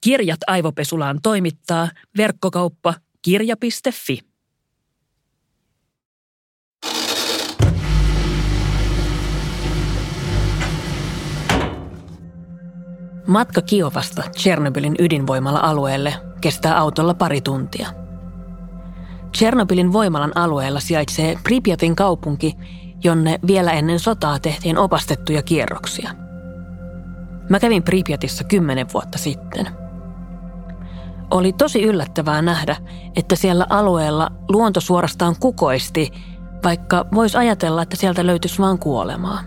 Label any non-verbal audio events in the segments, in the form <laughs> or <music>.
Kirjat aivopesulaan toimittaa verkkokauppa kirja.fi. Matka Kiovasta Tchernobylin ydinvoimala alueelle kestää autolla pari tuntia. Tchernobylin voimalan alueella sijaitsee Pripyatin kaupunki, jonne vielä ennen sotaa tehtiin opastettuja kierroksia. Mä kävin Pripyatissa kymmenen vuotta sitten. Oli tosi yllättävää nähdä, että siellä alueella luonto suorastaan kukoisti, vaikka voisi ajatella, että sieltä löytyisi vain kuolemaa.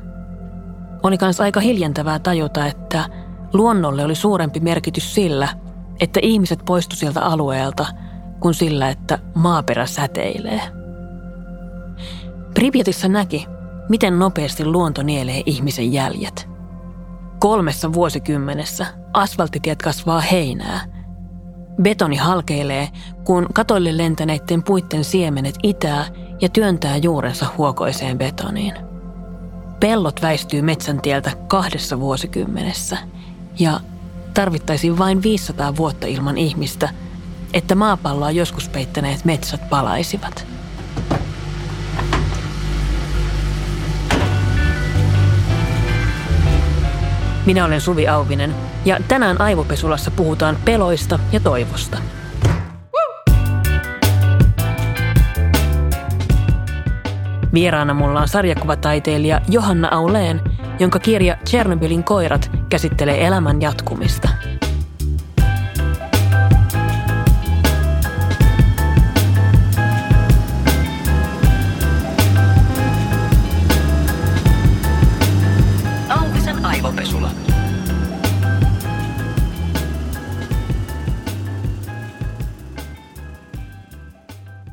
Oli myös aika hiljentävää tajuta, että luonnolle oli suurempi merkitys sillä, että ihmiset poistu sieltä alueelta, kuin sillä, että maaperä säteilee. Pripyatissa näki, miten nopeasti luonto nielee ihmisen jäljet. Kolmessa vuosikymmenessä asfalttitiet kasvaa heinää. Betoni halkeilee, kun katoille lentäneiden puitten siemenet itää ja työntää juurensa huokoiseen betoniin. Pellot väistyy metsän tieltä kahdessa vuosikymmenessä. Ja tarvittaisiin vain 500 vuotta ilman ihmistä, että maapalloa joskus peittäneet metsät palaisivat – Minä olen Suvi Auvinen ja tänään Aivopesulassa puhutaan peloista ja toivosta. Vieraana mulla on sarjakuvataiteilija Johanna Auleen, jonka kirja Chernobylin koirat käsittelee elämän jatkumista –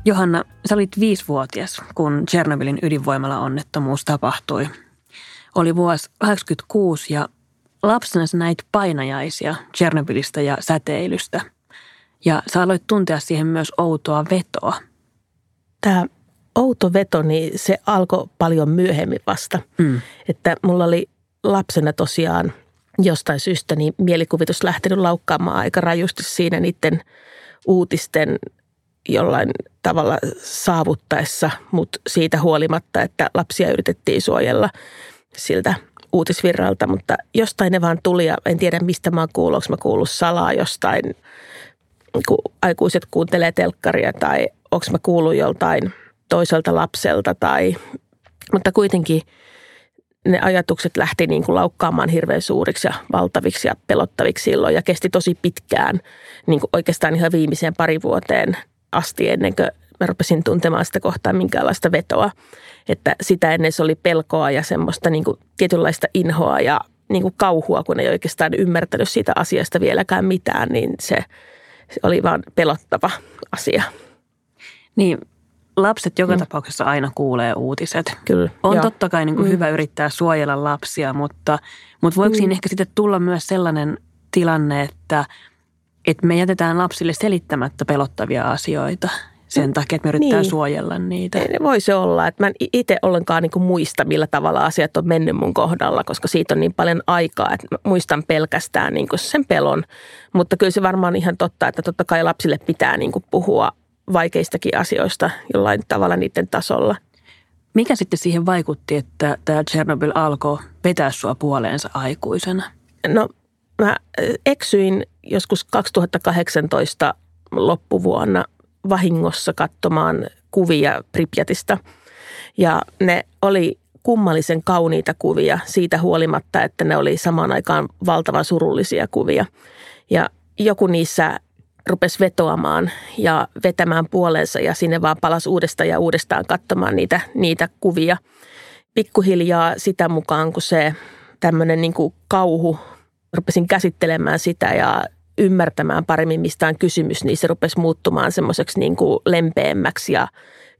Johanna, sä olit viisivuotias, kun Tchernobylin ydinvoimala onnettomuus tapahtui. Oli vuosi 1986 ja lapsena sä näit painajaisia Tchernobylistä ja säteilystä. Ja sä aloit tuntea siihen myös outoa vetoa. Tämä outo veto, niin se alkoi paljon myöhemmin vasta. Mm. Että mulla oli lapsena tosiaan jostain syystä niin mielikuvitus lähtenyt laukkaamaan aika rajusti siinä niiden uutisten jollain tavalla saavuttaessa, mutta siitä huolimatta, että lapsia yritettiin suojella siltä uutisvirralta, mutta jostain ne vaan tuli ja en tiedä mistä mä kuulun, onko mä kuullut salaa jostain, kun aikuiset kuuntelee telkkaria tai onko mä kuullut joltain toiselta lapselta tai, mutta kuitenkin ne ajatukset lähti niin kuin laukkaamaan hirveän suuriksi ja valtaviksi ja pelottaviksi silloin ja kesti tosi pitkään, niin kuin oikeastaan ihan viimeiseen pari vuoteen asti ennen kuin mä rupesin tuntemaan sitä kohtaa minkäänlaista vetoa. Että sitä ennen se oli pelkoa ja semmoista niin kuin tietynlaista inhoa ja niin kuin kauhua, kun ei oikeastaan ymmärtänyt siitä asiasta vieläkään mitään, niin se, se oli vaan pelottava asia. Niin, lapset joka mm. tapauksessa aina kuulee uutiset. Kyllä. On joo. totta kai niin kuin mm. hyvä yrittää suojella lapsia, mutta, mutta voiko mm. siinä ehkä sitten tulla myös sellainen tilanne, että – että me jätetään lapsille selittämättä pelottavia asioita sen takia, että me yritetään niin. suojella niitä. Voi se olla, että mä en itse ollenkaan niin muista, millä tavalla asiat on mennyt mun kohdalla, koska siitä on niin paljon aikaa, että mä muistan pelkästään niin sen pelon. Mutta kyllä se varmaan ihan totta, että totta kai lapsille pitää niin puhua vaikeistakin asioista jollain tavalla niiden tasolla. Mikä sitten siihen vaikutti, että tämä Chernobyl alkoi vetää sua puoleensa aikuisena? No mä eksyin joskus 2018 loppuvuonna vahingossa katsomaan kuvia Pripyatista. Ja ne oli kummallisen kauniita kuvia siitä huolimatta, että ne oli samaan aikaan valtavan surullisia kuvia. Ja joku niissä rupesi vetoamaan ja vetämään puoleensa ja sinne vaan palasi uudestaan ja uudestaan katsomaan niitä, niitä kuvia. Pikkuhiljaa sitä mukaan, kun se tämmöinen niin kauhu rupesin käsittelemään sitä ja ymmärtämään paremmin, mistä on kysymys, niin se rupesi muuttumaan semmoiseksi niin kuin lempeämmäksi ja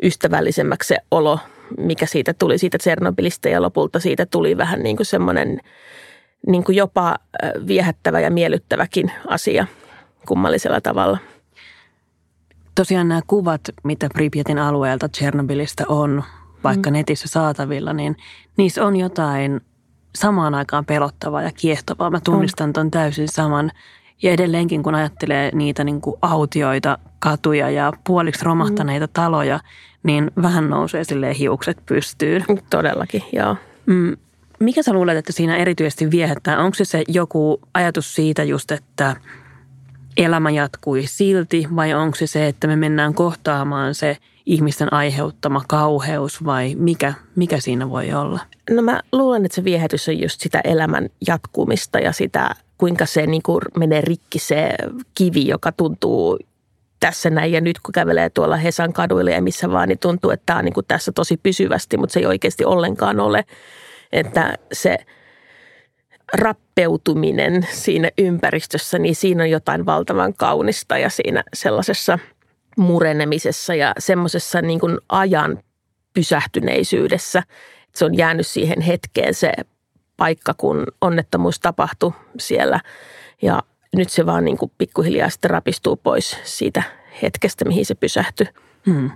ystävällisemmäksi se olo, mikä siitä tuli siitä Tsernobylistä ja lopulta siitä tuli vähän niin kuin semmoinen niin kuin jopa viehättävä ja miellyttäväkin asia kummallisella tavalla. Tosiaan nämä kuvat, mitä Pripyatin alueelta Tsernobylistä on, vaikka mm. netissä saatavilla, niin niissä on jotain samaan aikaan pelottavaa ja kiehtovaa. Mä tunnistan ton täysin saman. Ja edelleenkin kun ajattelee niitä niin kuin autioita, katuja ja puoliksi romahtaneita mm. taloja, niin vähän nousee silleen hiukset pystyyn. Todellakin, joo. Mm, mikä sä luulet, että siinä erityisesti viehättää? Onko se se joku ajatus siitä just, että elämä jatkui silti vai onko se se, että me mennään kohtaamaan se ihmisten aiheuttama kauheus vai mikä, mikä siinä voi olla? No mä luulen, että se viehätys on just sitä elämän jatkumista ja sitä, kuinka se niin kuin menee rikki se kivi, joka tuntuu tässä näin ja nyt kun kävelee tuolla Hesan kaduilla ja missä vaan, niin tuntuu, että tämä on niin kuin tässä tosi pysyvästi, mutta se ei oikeasti ollenkaan ole. Että se rappeutuminen siinä ympäristössä, niin siinä on jotain valtavan kaunista ja siinä sellaisessa murenemisessa ja semmoisessa niin ajan pysähtyneisyydessä. Se on jäänyt siihen hetkeen se paikka, kun onnettomuus tapahtui siellä ja nyt se vaan niin kuin pikkuhiljaa sitten rapistuu pois siitä hetkestä, mihin se pysähtyi. Hmm.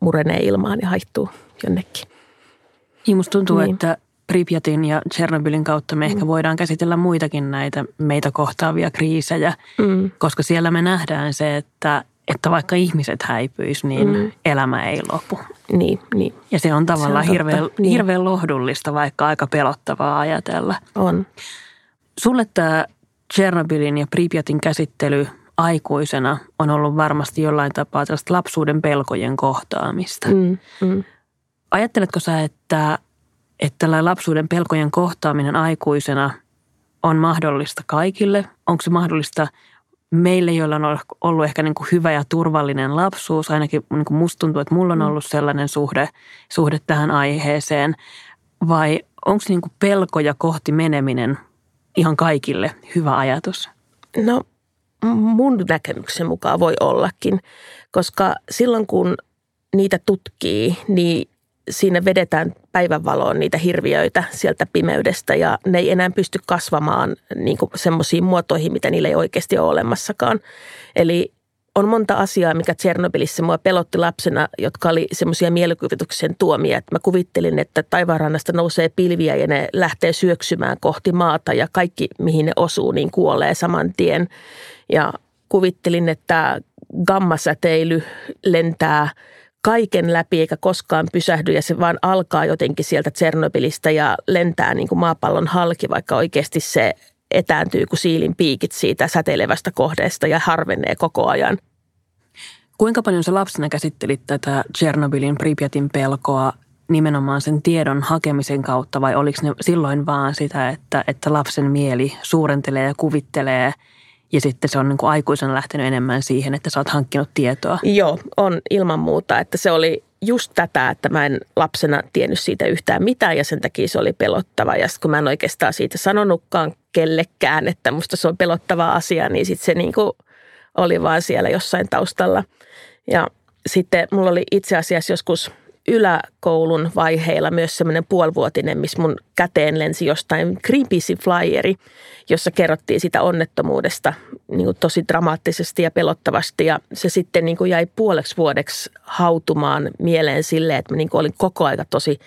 Murenee ilmaan ja haittuu jonnekin. Niin musta tuntuu, niin. että Pripyatin ja Chernobylin kautta me mm. ehkä voidaan käsitellä muitakin näitä meitä kohtaavia kriisejä, mm. koska siellä me nähdään se, että, että vaikka ihmiset häipyis, niin mm. elämä ei lopu. Niin, niin. Ja se on tavallaan se on hirveän, niin. hirveän lohdullista, vaikka aika pelottavaa ajatella. On. Sulle tämä Chernobylin ja Pripyatin käsittely aikuisena on ollut varmasti jollain tapaa tällaista lapsuuden pelkojen kohtaamista. Mm, mm. Ajatteletko sä, että että tällainen lapsuuden pelkojen kohtaaminen aikuisena on mahdollista kaikille? Onko se mahdollista meille, joilla on ollut ehkä niin kuin hyvä ja turvallinen lapsuus? Ainakin niin kuin musta tuntuu, että mulla on mm. ollut sellainen suhde, suhde tähän aiheeseen. Vai onko niin kuin pelkoja kohti meneminen ihan kaikille hyvä ajatus? No mun näkemyksen mukaan voi ollakin, koska silloin kun niitä tutkii, niin siinä vedetään päivänvaloon niitä hirviöitä sieltä pimeydestä ja ne ei enää pysty kasvamaan niin semmoisiin muotoihin, mitä niillä ei oikeasti ole olemassakaan. Eli on monta asiaa, mikä Tsernobylissä mua pelotti lapsena, jotka oli semmoisia mielikuvituksen tuomia. Että mä kuvittelin, että taivaanrannasta nousee pilviä ja ne lähtee syöksymään kohti maata ja kaikki, mihin ne osuu, niin kuolee saman tien. Ja kuvittelin, että gammasäteily lentää – kaiken läpi eikä koskaan pysähdy ja se vaan alkaa jotenkin sieltä Tsernobylistä ja lentää niin kuin maapallon halki, vaikka oikeasti se etääntyy kuin siilin piikit siitä säteilevästä kohteesta ja harvenee koko ajan. Kuinka paljon sä lapsena käsittelit tätä Tchernobylin Pripyatin pelkoa nimenomaan sen tiedon hakemisen kautta vai oliko ne silloin vaan sitä, että, että lapsen mieli suurentelee ja kuvittelee – ja sitten se on niin kuin aikuisena lähtenyt enemmän siihen, että sä oot hankkinut tietoa. Joo, on ilman muuta, että se oli just tätä, että mä en lapsena tiennyt siitä yhtään mitään ja sen takia se oli pelottava. Ja sitten kun mä en oikeastaan siitä sanonutkaan kellekään, että musta se on pelottava asia, niin sitten se niin kuin oli vaan siellä jossain taustalla. Ja sitten mulla oli itse asiassa joskus – yläkoulun vaiheilla myös semmoinen puolivuotinen, missä mun käteen lensi jostain Greenpeacein flyeri, jossa kerrottiin sitä onnettomuudesta niin kuin tosi dramaattisesti ja pelottavasti. Ja se sitten niin kuin jäi puoleksi vuodeksi hautumaan mieleen silleen, että mä niin kuin olin koko aika tosi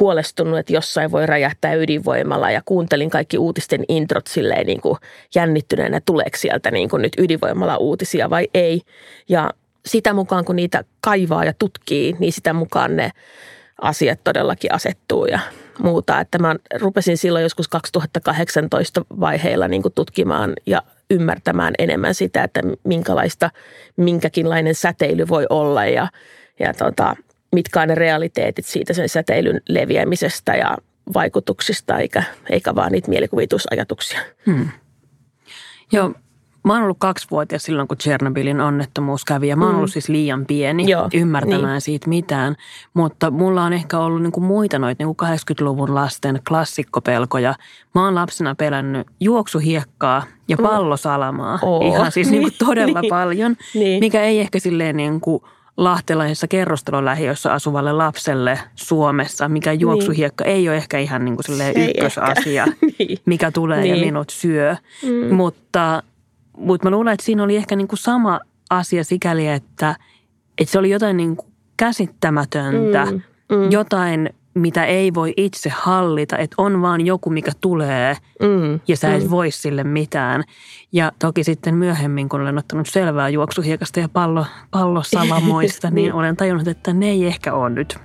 huolestunut, että jossain voi räjähtää ydinvoimalla ja kuuntelin kaikki uutisten introt silleen niin kuin jännittyneenä, tuleeko sieltä niin kuin nyt ydinvoimalla uutisia vai ei. Ja sitä mukaan, kun niitä kaivaa ja tutkii, niin sitä mukaan ne asiat todellakin asettuu ja muuta. Että mä rupesin silloin joskus 2018 vaiheilla niin kuin tutkimaan ja ymmärtämään enemmän sitä, että minkälaista minkäkinlainen säteily voi olla ja, ja tota, mitkä on ne realiteetit siitä sen säteilyn leviämisestä ja vaikutuksista, eikä, eikä vaan niitä mielikuvitusajatuksia. Hmm. Joo, Mä oon ollut kaksivuotias silloin, kun Tchernobylin onnettomuus kävi ja mä oon mm. ollut siis liian pieni Joo, ymmärtämään niin. siitä mitään. Mutta mulla on ehkä ollut niin kuin muita noita niin kuin 80-luvun lasten klassikkopelkoja. Mä oon lapsena pelännyt juoksuhiekkaa ja mm. pallosalamaa. Oh. Ihan siis <laughs> niin kuin todella niin. paljon, niin. mikä ei ehkä silleen niin kuin lahtelaisessa kerrostalolähiössä asuvalle lapselle Suomessa, mikä niin. juoksuhiekka niin. ei ole ehkä ihan niin kuin ykkösasia, <laughs> niin. mikä tulee niin. ja minut syö. Mm. Mutta mutta mä luulen, että siinä oli ehkä niinku sama asia sikäli, että, että se oli jotain niinku käsittämätöntä, mm, mm. jotain mitä ei voi itse hallita, että on vaan joku, mikä tulee mm, ja sä et mm. voi sille mitään. Ja toki sitten myöhemmin, kun olen ottanut selvää juoksuhiekasta ja pallo, pallosalamoista, <laughs> niin, niin olen tajunnut, että ne ei ehkä ole nyt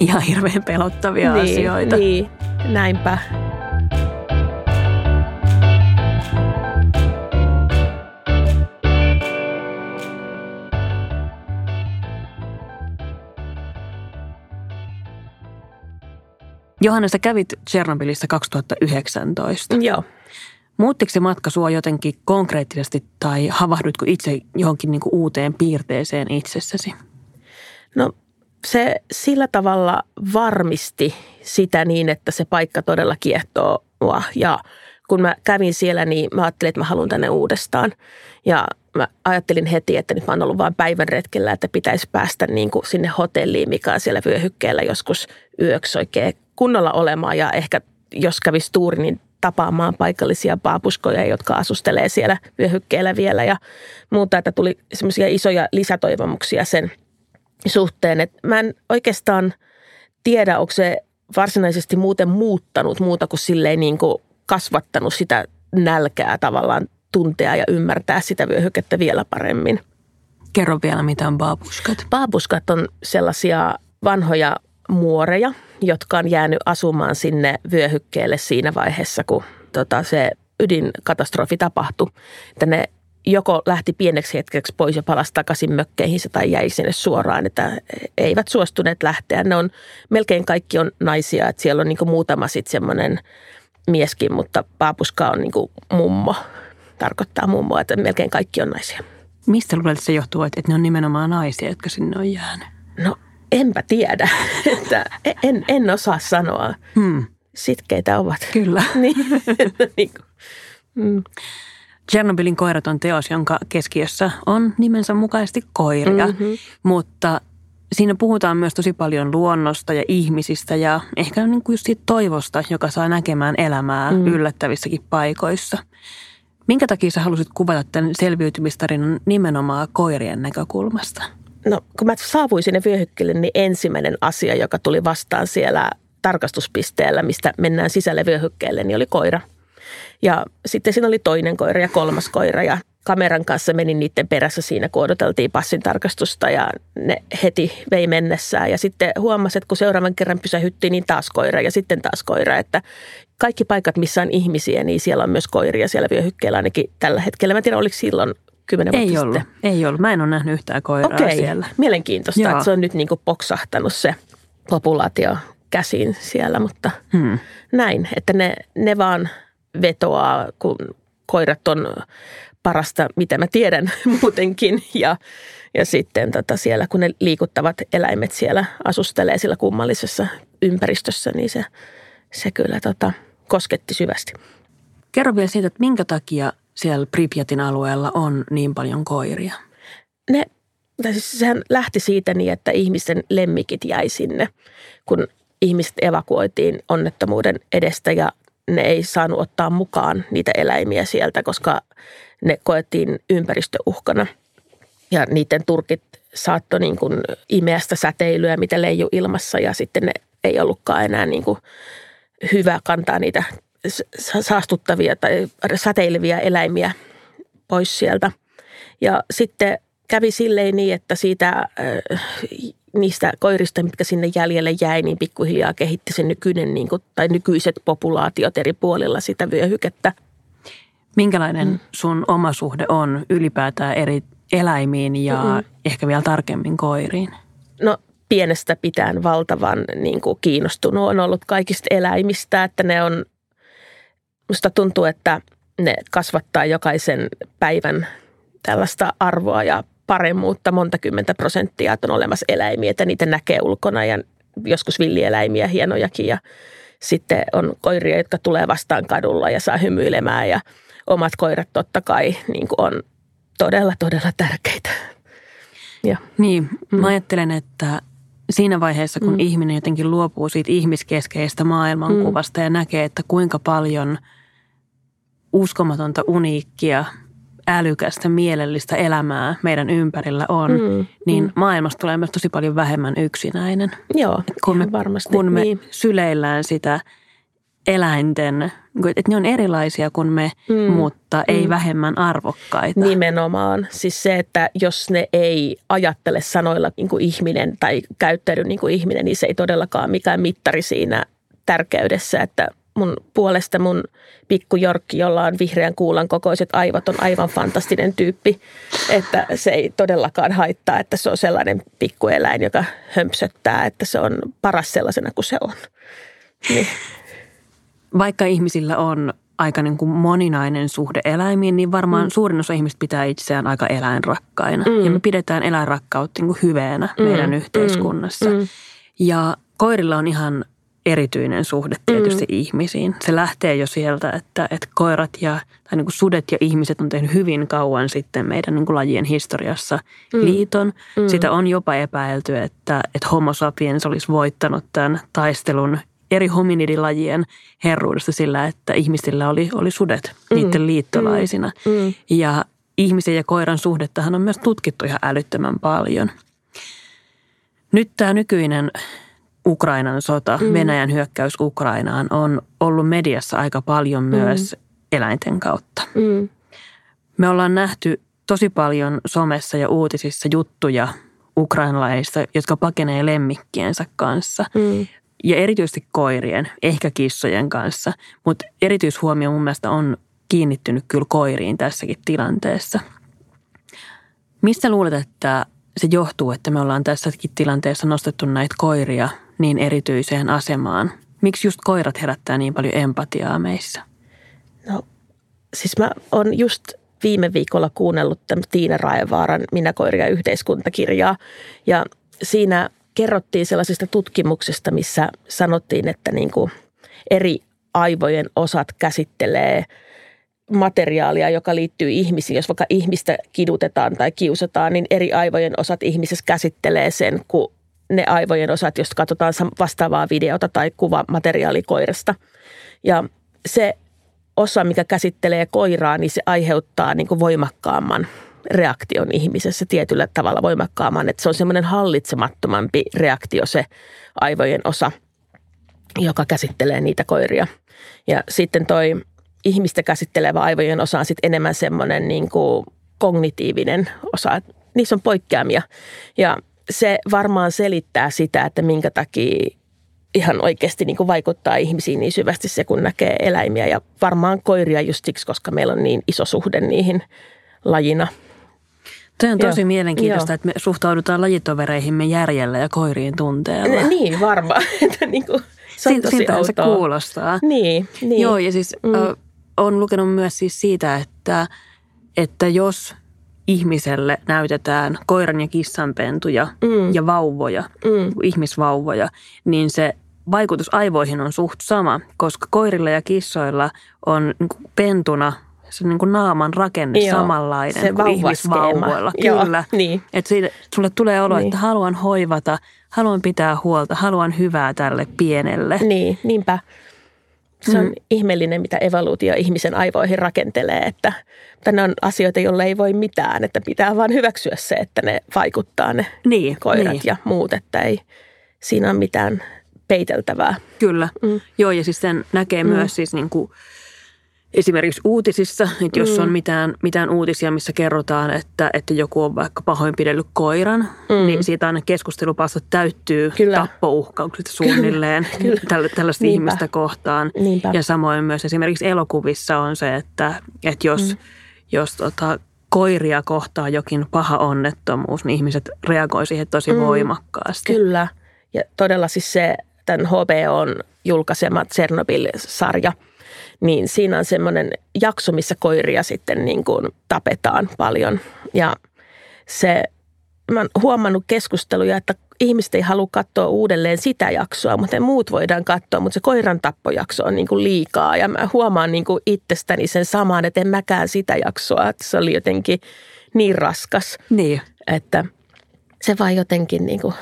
ihan hirveän pelottavia niin, asioita. Niin, näinpä. Johanna, sä kävit Tsernobylissä 2019. Joo. Muuttiko se matka sua jotenkin konkreettisesti tai havahdutko itse johonkin niin kuin uuteen piirteeseen itsessäsi? No se sillä tavalla varmisti sitä niin, että se paikka todella kiehtoo mua. Ja kun mä kävin siellä, niin mä ajattelin, että mä haluan tänne uudestaan. Ja mä ajattelin heti, että nyt mä oon ollut vain päivän retkellä, että pitäisi päästä niin kuin sinne hotelliin, mikä on siellä vyöhykkeellä joskus yöksi oikein kunnolla olemaan. Ja ehkä jos kävisi tuuri, niin tapaamaan paikallisia paapuskoja, jotka asustelee siellä vyöhykkeellä vielä ja muuta, että tuli semmoisia isoja lisätoivomuksia sen suhteen. Että mä en oikeastaan tiedä, onko se varsinaisesti muuten muuttanut muuta kuin silleen niin kuin kasvattanut sitä nälkää tavallaan tuntea ja ymmärtää sitä vyöhykettä vielä paremmin. Kerro vielä, mitä on baabuskat. Baabuskat on sellaisia vanhoja muoreja, jotka on jäänyt asumaan sinne vyöhykkeelle siinä vaiheessa, kun tota, se ydinkatastrofi tapahtui. Että ne joko lähti pieneksi hetkeksi pois ja palasi takaisin mökkeihinsä tai jäi sinne suoraan, että eivät suostuneet lähteä. Ne on, melkein kaikki on naisia, että siellä on niin muutama sitten semmoinen mieskin, mutta paapuska on niin mummo, tarkoittaa mummoa, että melkein kaikki on naisia. Mistä luulet, että se johtuu, että ne on nimenomaan naisia, jotka sinne on jäänyt? No enpä tiedä, <laughs> että en, en osaa sanoa. Hmm. Sitkeitä ovat. Kyllä. <laughs> niin, niin kuin, mm. Chernobylin koirat on teos, jonka keskiössä on nimensä mukaisesti koiria, mm-hmm. mutta siinä puhutaan myös tosi paljon luonnosta ja ihmisistä ja ehkä niin kuin just siitä toivosta, joka saa näkemään elämää mm. yllättävissäkin paikoissa. Minkä takia sä halusit kuvata tämän selviytymistarinan nimenomaan koirien näkökulmasta? No kun mä saavuin sinne vyöhykkeelle, niin ensimmäinen asia, joka tuli vastaan siellä tarkastuspisteellä, mistä mennään sisälle vyöhykkeelle, niin oli koira. Ja sitten siinä oli toinen koira ja kolmas koira ja kameran kanssa menin niiden perässä siinä, kun odoteltiin passin tarkastusta ja ne heti vei mennessään. Ja sitten huomasi, että kun seuraavan kerran pysähyttiin, niin taas koira ja sitten taas koira. Että kaikki paikat, missä on ihmisiä, niin siellä on myös koiria siellä vyöhykkeellä ainakin tällä hetkellä. Mä en tiedä, oliko silloin kymmenen vuotta ei ollut, sitten. Ei ollut. Mä en ole nähnyt yhtään koiraa Okei, siellä. mielenkiintoista, Joo. että se on nyt niin kuin poksahtanut se populaatio käsiin siellä, mutta hmm. näin, että ne, ne vaan vetoaa, kun koirat on parasta, mitä mä tiedän <laughs> muutenkin. Ja, ja sitten tota siellä, kun ne liikuttavat eläimet siellä asustelee sillä kummallisessa ympäristössä, niin se, se kyllä tota, kosketti syvästi. Kerro vielä siitä, että minkä takia siellä Pripyatin alueella on niin paljon koiria? Ne, siis sehän lähti siitä niin, että ihmisten lemmikit jäi sinne, kun ihmiset evakuoitiin onnettomuuden edestä ja ne ei saanut ottaa mukaan niitä eläimiä sieltä, koska ne koettiin ympäristöuhkana. Ja niiden turkit saattoi niin kuin imeästä säteilyä, mitä leiju ilmassa ja sitten ne ei ollutkaan enää niin kuin hyvä kantaa niitä saastuttavia tai säteileviä eläimiä pois sieltä. Ja sitten kävi silleen niin, että siitä, niistä koirista, mitkä sinne jäljelle jäi, niin pikkuhiljaa kehitti se nykyinen, niin kuin, tai nykyiset populaatiot eri puolilla sitä vyöhykettä. Minkälainen mm. sun oma suhde on ylipäätään eri eläimiin ja mm ehkä vielä tarkemmin koiriin? No pienestä pitään valtavan niin kuin kiinnostunut on ollut kaikista eläimistä, että ne on Musta tuntuu, että ne kasvattaa jokaisen päivän tällaista arvoa ja paremmuutta monta kymmentä prosenttia, että on olemassa eläimiä, että niitä näkee ulkona ja joskus villieläimiä, hienojakin ja sitten on koiria, jotka tulee vastaan kadulla ja saa hymyilemään ja omat koirat totta kai niin kuin on todella, todella tärkeitä. Ja. Niin, mä mm. ajattelen, että siinä vaiheessa, kun mm. ihminen jotenkin luopuu siitä ihmiskeskeistä maailmankuvasta mm. ja näkee, että kuinka paljon – uskomatonta uniikkia älykästä, mielellistä elämää meidän ympärillä on, mm, niin mm. maailmasta tulee myös tosi paljon vähemmän yksinäinen. Joo, kun me, varmasti. Kun me niin. syleillään sitä eläinten, että ne on erilaisia kuin me, mm, mutta ei mm. vähemmän arvokkaita. Nimenomaan. Siis se, että jos ne ei ajattele sanoilla niin kuin ihminen tai käyttäydy niin kuin ihminen, niin se ei todellakaan mikään mittari siinä tärkeydessä, että mun puolesta mun pikku Jorkki, jolla on vihreän kuulan kokoiset aivot, on aivan fantastinen tyyppi. Että se ei todellakaan haittaa, että se on sellainen pikkueläin, joka hömpsöttää, että se on paras sellaisena kuin se on. Niin. Vaikka ihmisillä on aika niin kuin moninainen suhde eläimiin, niin varmaan mm. suurin osa ihmistä pitää itseään aika eläinrakkaina. Mm. Ja me pidetään eläinrakkautta niin kuin hyveenä mm. meidän yhteiskunnassa. Mm. Mm. Ja koirilla on ihan erityinen suhde tietysti mm. ihmisiin. Se lähtee jo sieltä, että, että koirat ja tai niin kuin sudet ja ihmiset on tehnyt hyvin kauan sitten meidän niin kuin lajien historiassa mm. liiton. Mm. Sitä on jopa epäilty, että, että homo sapiens olisi voittanut tämän taistelun eri hominidilajien herruudesta sillä, että ihmisillä oli, oli sudet mm. niiden liittolaisina. Mm. Mm. Ja ihmisen ja koiran suhdettahan on myös tutkittu ihan älyttömän paljon. Nyt tämä nykyinen Ukrainan sota, mm. Venäjän hyökkäys Ukrainaan on ollut mediassa aika paljon mm. myös mm. eläinten kautta. Mm. Me ollaan nähty tosi paljon somessa ja uutisissa juttuja ukrainalaisista, jotka pakenee lemmikkiensä kanssa. Mm. Ja erityisesti koirien, ehkä kissojen kanssa. Mutta erityishuomio mun mielestä on kiinnittynyt kyllä koiriin tässäkin tilanteessa. Mistä luulet, että se johtuu, että me ollaan tässäkin tilanteessa nostettu näitä koiria niin erityiseen asemaan? Miksi just koirat herättää niin paljon empatiaa meissä? No siis mä oon just viime viikolla kuunnellut tämän Tiina Raevaaran Minä koiria yhteiskuntakirjaa ja siinä kerrottiin sellaisista tutkimuksista, missä sanottiin, että niin kuin eri aivojen osat käsittelee – materiaalia, joka liittyy ihmisiin. Jos vaikka ihmistä kidutetaan tai kiusataan, niin eri aivojen osat ihmisessä käsittelee sen, kuin ne aivojen osat, jos katsotaan vastaavaa videota tai kuvamateriaali koirasta. Ja se osa, mikä käsittelee koiraa, niin se aiheuttaa niin kuin voimakkaamman reaktion ihmisessä tietyllä tavalla voimakkaamman. Että se on semmoinen hallitsemattomampi reaktio se aivojen osa, joka käsittelee niitä koiria. Ja sitten toi ihmistä käsittelevä aivojen osa on sitten enemmän semmoinen niin kuin kognitiivinen osa. Niissä on poikkeamia ja se varmaan selittää sitä, että minkä takia ihan oikeasti niin kuin vaikuttaa ihmisiin niin syvästi se, kun näkee eläimiä ja varmaan koiria just siksi, koska meillä on niin iso suhde niihin lajina. Tämä on tosi Joo. mielenkiintoista, Joo. että me suhtaudutaan lajitovereihimme järjellä ja koiriin tunteella. Niin, varmaan. <laughs> niin kuin, se on tosi Siltä se kuulostaa. Niin, niin. Joo, ja siis mm olen lukenut myös siis siitä, että, että jos ihmiselle näytetään koiran ja kissan pentuja mm. ja vauvoja, mm. ihmisvauvoja, niin se vaikutus aivoihin on suht sama, koska koirilla ja kissoilla on niin pentuna se niin kuin naaman rakenne Joo, samanlainen se kuin ihmisvauvoilla. Kyllä. Joo, niin. Että siitä, sulle tulee olo, niin. että haluan hoivata, haluan pitää huolta, haluan hyvää tälle pienelle. Niin, niinpä. Se on mm. ihmeellinen, mitä evoluutio ihmisen aivoihin rakentelee, että, että ne on asioita, joille ei voi mitään, että pitää vaan hyväksyä se, että ne vaikuttaa ne niin, koirat niin. ja muut, että ei siinä ole mitään peiteltävää. Kyllä, mm. joo ja siis sen näkee mm. myös siis niin kuin – esimerkiksi uutisissa, että jos mm. on mitään, mitään uutisia, missä kerrotaan, että, että joku on vaikka pahoinpidellyt koiran, mm. niin siitä aina keskustelupastot täyttyy Kyllä. tappouhkaukset suunnilleen <laughs> Kyllä. Tällä, tällaista Niinpä. ihmistä kohtaan. Niinpä. Ja samoin myös esimerkiksi elokuvissa on se, että, että jos, mm. jos tota, koiria kohtaa jokin paha onnettomuus, niin ihmiset reagoi siihen tosi mm. voimakkaasti. Kyllä. Ja todella siis se tämän HBOn julkaisema Chernobyl-sarja – niin siinä on semmoinen jakso, missä koiria sitten niin kuin tapetaan paljon. Ja se, mä oon huomannut keskusteluja, että ihmiset ei halua katsoa uudelleen sitä jaksoa, mutta muut voidaan katsoa, mutta se koiran tappojakso on niin kuin liikaa. Ja mä huomaan niin kuin itsestäni sen saman, että en mäkään sitä jaksoa, että se oli jotenkin niin raskas. Niin. Että se vaan jotenkin niin kuin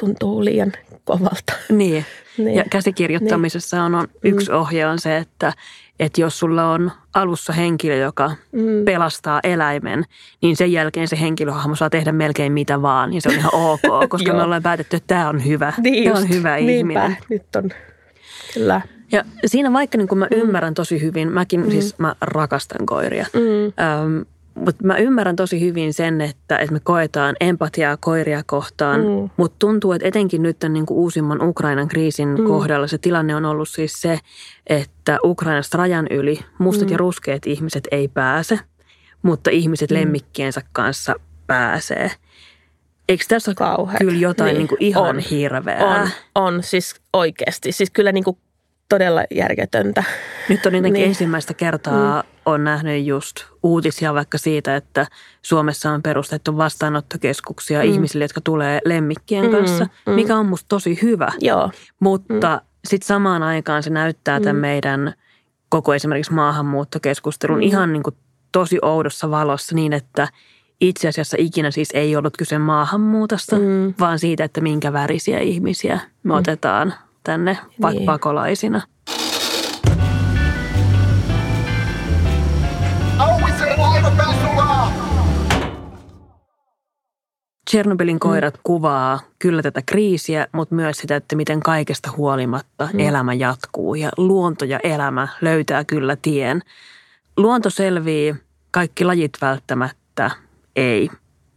tuntuu liian kovalta. Niin. niin. Ja käsikirjoittamisessa niin. on, on yksi mm. ohje on se, että, että jos sulla on alussa henkilö, joka mm. pelastaa eläimen, niin sen jälkeen se henkilöhahmo saa tehdä melkein mitä vaan, niin se on ihan ok, <laughs> koska me ollaan päätetty, että tämä on hyvä. Niin tämä on hyvä Niinpä. ihminen. Nyt on, kyllä. Ja siinä vaikka niin kun mä mm. ymmärrän tosi hyvin, mäkin mm. siis mä rakastan koiria, mm. ähm, mutta mä ymmärrän tosi hyvin sen, että, että me koetaan empatiaa koiria kohtaan, mm. mutta tuntuu, että etenkin nyt tämän niin kuin uusimman Ukrainan kriisin mm. kohdalla se tilanne on ollut siis se, että Ukrainasta rajan yli mustat mm. ja ruskeat ihmiset ei pääse, mutta ihmiset mm. lemmikkiensä kanssa pääsee. Eikö tässä ole kyllä jotain niin. Niin kuin ihan on, hirveää? On, on, siis oikeasti. Siis kyllä niin kuin todella järjetöntä. Nyt on niin. ensimmäistä kertaa mm. on nähnyt just uutisia vaikka siitä, että Suomessa on perustettu vastaanottokeskuksia mm. ihmisille, jotka tulee lemmikkien mm. kanssa, mm. mikä on musta tosi hyvä. Joo. Mutta mm. sitten samaan aikaan se näyttää tämän mm. meidän koko esimerkiksi maahanmuuttokeskustelun mm. ihan niin kuin tosi oudossa valossa niin, että itse asiassa ikinä siis ei ollut kyse maahanmuutosta, mm. vaan siitä, että minkä värisiä ihmisiä me mm. otetaan tänne niin. pakolaisina. Chernobylin koirat mm. kuvaa kyllä tätä kriisiä, mutta myös sitä, että miten kaikesta huolimatta mm. elämä jatkuu ja luonto ja elämä löytää kyllä tien. Luonto selvii, kaikki lajit välttämättä ei.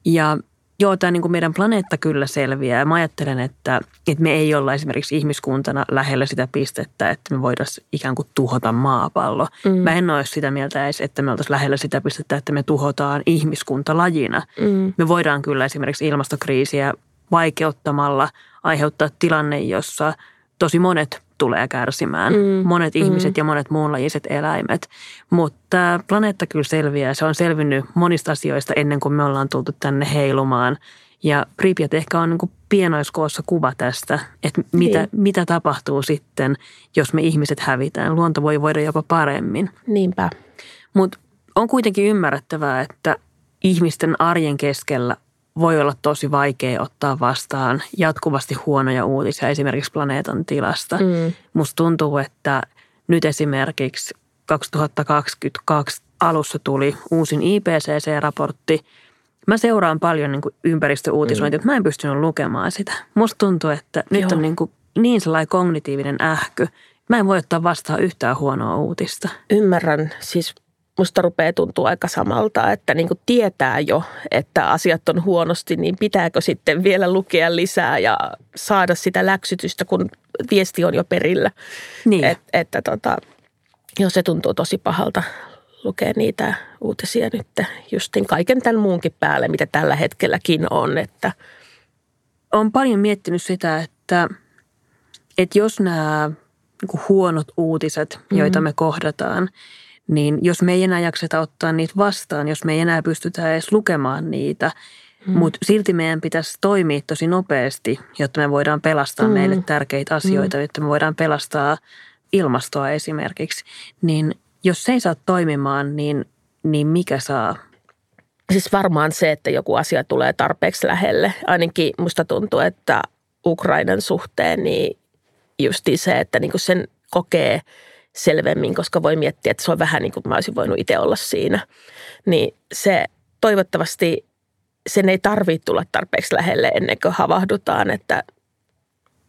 Ja Joo, tämä niin kuin meidän planeetta kyllä selviää. Mä ajattelen, että, että me ei olla esimerkiksi ihmiskuntana lähellä sitä pistettä, että me voitaisiin ikään kuin tuhota maapallo. Mm. Mä en ole sitä mieltä edes, että me oltaisiin lähellä sitä pistettä, että me tuhotaan ihmiskunta lajina. Mm. Me voidaan kyllä esimerkiksi ilmastokriisiä vaikeuttamalla aiheuttaa tilanne, jossa tosi monet tulee kärsimään. Mm, monet mm. ihmiset ja monet muunlajiset eläimet. Mutta planeetta kyllä selviää. Se on selvinnyt monista asioista ennen kuin me ollaan tultu tänne heilumaan. Ja Pripyat ehkä on niin pienoiskoossa kuva tästä, että mitä, niin. mitä tapahtuu sitten, jos me ihmiset hävitään. Luonto voi voida jopa paremmin. Niinpä. Mutta on kuitenkin ymmärrettävää, että ihmisten arjen keskellä voi olla tosi vaikea ottaa vastaan jatkuvasti huonoja uutisia esimerkiksi planeetan tilasta. Mm. Musta tuntuu, että nyt esimerkiksi 2022 alussa tuli uusin IPCC-raportti. Mä seuraan paljon niin kuin ympäristöuutisointia, mm. mutta mä en pystynyt lukemaan sitä. Musta tuntuu, että nyt Joo. on niin, kuin niin sellainen kognitiivinen ähky. Mä en voi ottaa vastaan yhtään huonoa uutista. Ymmärrän. Siis musta rupeaa tuntua aika samalta, että niin kuin tietää jo, että asiat on huonosti, niin pitääkö sitten vielä lukea lisää ja saada sitä läksytystä, kun viesti on jo perillä. Niin. Et, että tota, jos se tuntuu tosi pahalta lukea niitä uutisia nyt justin kaiken tämän muunkin päälle, mitä tällä hetkelläkin on. Että. Olen paljon miettinyt sitä, että, että jos nämä niin huonot uutiset, joita mm-hmm. me kohdataan – niin jos me ei enää jakseta ottaa niitä vastaan, jos me ei enää pystytä edes lukemaan niitä, mm. mutta silti meidän pitäisi toimia tosi nopeasti, jotta me voidaan pelastaa mm. meille tärkeitä asioita, mm. jotta me voidaan pelastaa ilmastoa esimerkiksi, niin jos se ei saa toimimaan, niin, niin mikä saa? Siis varmaan se, että joku asia tulee tarpeeksi lähelle. Ainakin musta tuntuu, että Ukrainan suhteen niin justi se, että niinku sen kokee – selvemmin, koska voi miettiä, että se on vähän niin kuin mä olisin voinut itse olla siinä. Niin se toivottavasti sen ei tarvitse tulla tarpeeksi lähelle ennen kuin havahdutaan, että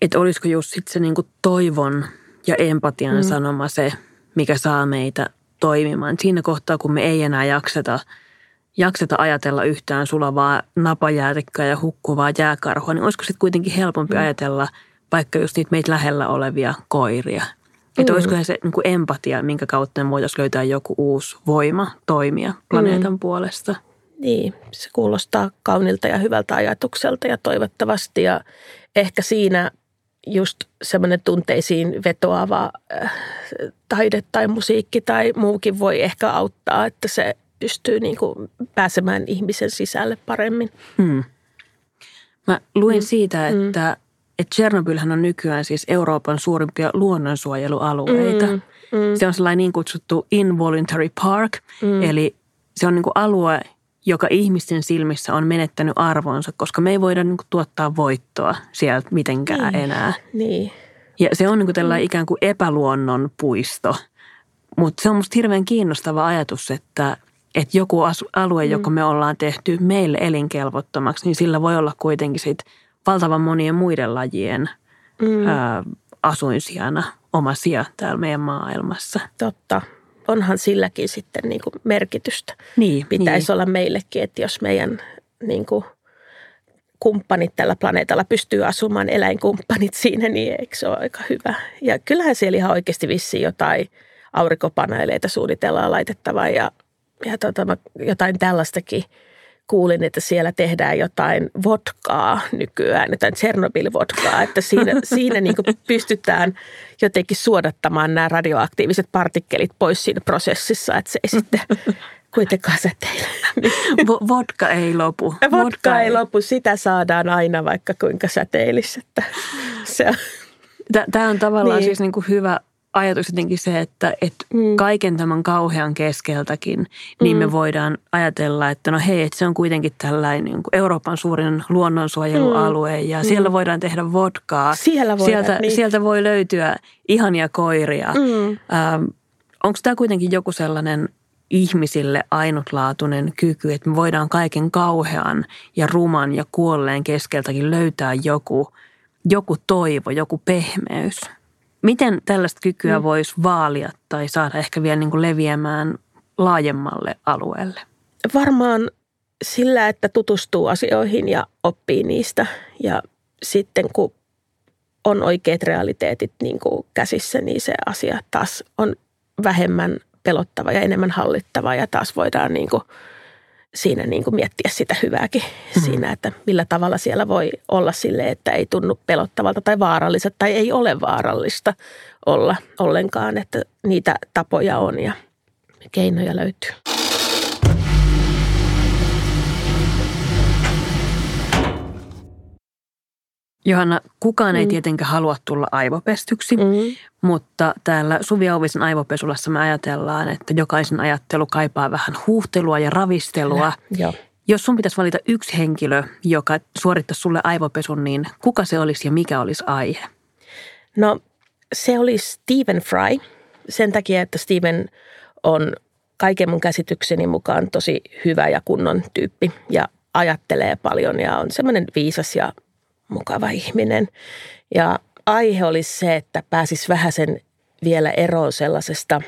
että olisiko just sitten se niinku toivon ja empatian mm. sanoma se, mikä saa meitä toimimaan. Siinä kohtaa, kun me ei enää jakseta, jakseta ajatella yhtään sulavaa napajäätikköä ja hukkuvaa jääkarhua, niin olisiko sitten kuitenkin helpompi mm. ajatella vaikka just niitä meitä lähellä olevia koiria – että mm. olisiko se niin kuin empatia, minkä kautta me voitaisiin löytää joku uusi voima toimia planeetan mm. puolesta. Niin, se kuulostaa kaunilta ja hyvältä ajatukselta ja toivottavasti. Ja ehkä siinä just semmoinen tunteisiin vetoava äh, taide tai musiikki tai muukin voi ehkä auttaa, että se pystyy niin kuin pääsemään ihmisen sisälle paremmin. Hmm. Mä luin mm. siitä, että mm että Chernobylhän on nykyään siis Euroopan suurimpia luonnonsuojelualueita. Mm, mm. Se on sellainen niin kutsuttu involuntary park, mm. eli se on niin kuin alue, joka ihmisten silmissä on menettänyt arvonsa, koska me ei voida niin kuin tuottaa voittoa sieltä mitenkään niin, enää. Niin. Ja se on niin kuin tällainen mm. ikään kuin epäluonnon puisto. Mutta se on musta hirveän kiinnostava ajatus, että, että joku alue, mm. joka me ollaan tehty meille elinkelvottomaksi, niin sillä voi olla kuitenkin sit valtavan monien muiden lajien mm. ää, asuinsijana oma sija täällä meidän maailmassa. Totta. Onhan silläkin sitten niin kuin merkitystä. Niin, Pitäisi niin. olla meillekin, että jos meidän niin kuin kumppanit tällä planeetalla pystyy asumaan, eläinkumppanit siinä, niin eikö se ole aika hyvä? Ja kyllähän siellä ihan oikeasti vissiin jotain aurinkopaneeleita suunnitellaan laitettavaa ja, ja tota, jotain tällaistakin – kuulin, että siellä tehdään jotain vodkaa nykyään, jotain Chernobyl-vodkaa, että siinä, <laughs> siinä niin pystytään jotenkin suodattamaan nämä radioaktiiviset partikkelit pois siinä prosessissa, että se ei sitten <laughs> kuitenkaan säteile. <laughs> Vodka ei lopu. Vodka, Vodka ei, ei lopu, sitä saadaan aina vaikka kuinka säteilisi. Että se on. Tämä on tavallaan niin. siis niin kuin hyvä ajatus jotenkin se, että, että mm. kaiken tämän kauhean keskeltäkin, niin mm. me voidaan ajatella, että no hei, että se on kuitenkin tällainen niin kuin Euroopan suurin luonnonsuojelualue ja mm. siellä voidaan tehdä vodkaa. Siellä voidaan, sieltä, niin. sieltä voi löytyä ihania koiria. Mm. Ähm, Onko tämä kuitenkin joku sellainen ihmisille ainutlaatuinen kyky, että me voidaan kaiken kauhean ja ruman ja kuolleen keskeltäkin löytää joku, joku toivo, joku pehmeys – Miten tällaista kykyä mm. voisi vaalia tai saada ehkä vielä niin kuin leviämään laajemmalle alueelle? Varmaan sillä, että tutustuu asioihin ja oppii niistä. Ja sitten kun on oikeat realiteetit niin kuin käsissä, niin se asia taas on vähemmän pelottava ja enemmän hallittava ja taas voidaan niin kuin – siinä niin kuin miettiä sitä hyvääkin mm-hmm. siinä, että millä tavalla siellä voi olla sille, että ei tunnu pelottavalta tai vaaralliselta tai ei ole vaarallista olla ollenkaan, että niitä tapoja on ja keinoja löytyy. Johanna, kukaan ei mm. tietenkään halua tulla aivopestyksi, mm. mutta täällä Suvi Auvisen aivopesulassa me ajatellaan, että jokaisen ajattelu kaipaa vähän huuhtelua ja ravistelua. Ja, Jos sun pitäisi valita yksi henkilö, joka suorittaisi sulle aivopesun, niin kuka se olisi ja mikä olisi aihe? No se olisi Stephen Fry sen takia, että Stephen on kaiken mun käsitykseni mukaan tosi hyvä ja kunnon tyyppi ja ajattelee paljon ja on semmoinen viisas ja mukava ihminen. Ja aihe olisi se, että pääsis vähän sen vielä eroon sellaisesta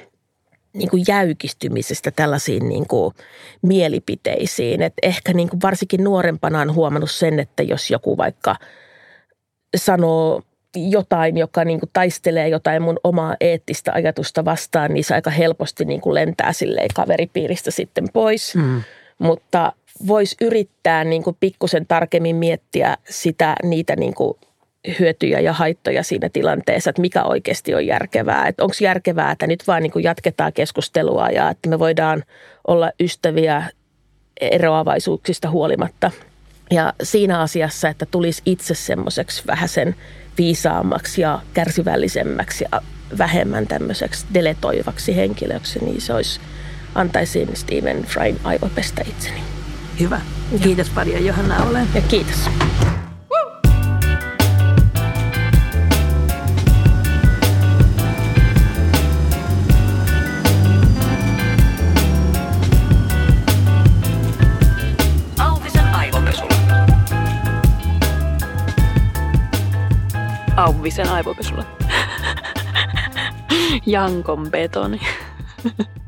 niin kuin jäykistymisestä tällaisiin niin kuin mielipiteisiin. Et ehkä niin kuin varsinkin nuorempana on huomannut sen, että jos joku vaikka sanoo jotain, joka niin kuin taistelee jotain mun omaa eettistä ajatusta vastaan, niin se aika helposti niin kuin lentää silleen kaveripiiristä sitten pois. Mm. Mutta voisi yrittää niin kuin pikkusen tarkemmin miettiä sitä, niitä niin kuin hyötyjä ja haittoja siinä tilanteessa, että mikä oikeasti on järkevää. Että onko järkevää, että nyt vaan niin kuin jatketaan keskustelua ja että me voidaan olla ystäviä eroavaisuuksista huolimatta. Ja siinä asiassa, että tulisi itse semmoiseksi vähän sen viisaammaksi ja kärsivällisemmäksi ja vähemmän tämmöiseksi deletoivaksi henkilöksi, niin se olisi, antaisin Stephen Fryn aivopestä itseni. Hyvä. Kiitos paljon Johanna Olen. Ja kiitos. Auvisen aivopesulla. <laughs> Jankon betoni. <laughs>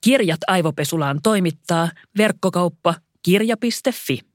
Kirjat aivopesulaan toimittaa verkkokauppa kirja.fi.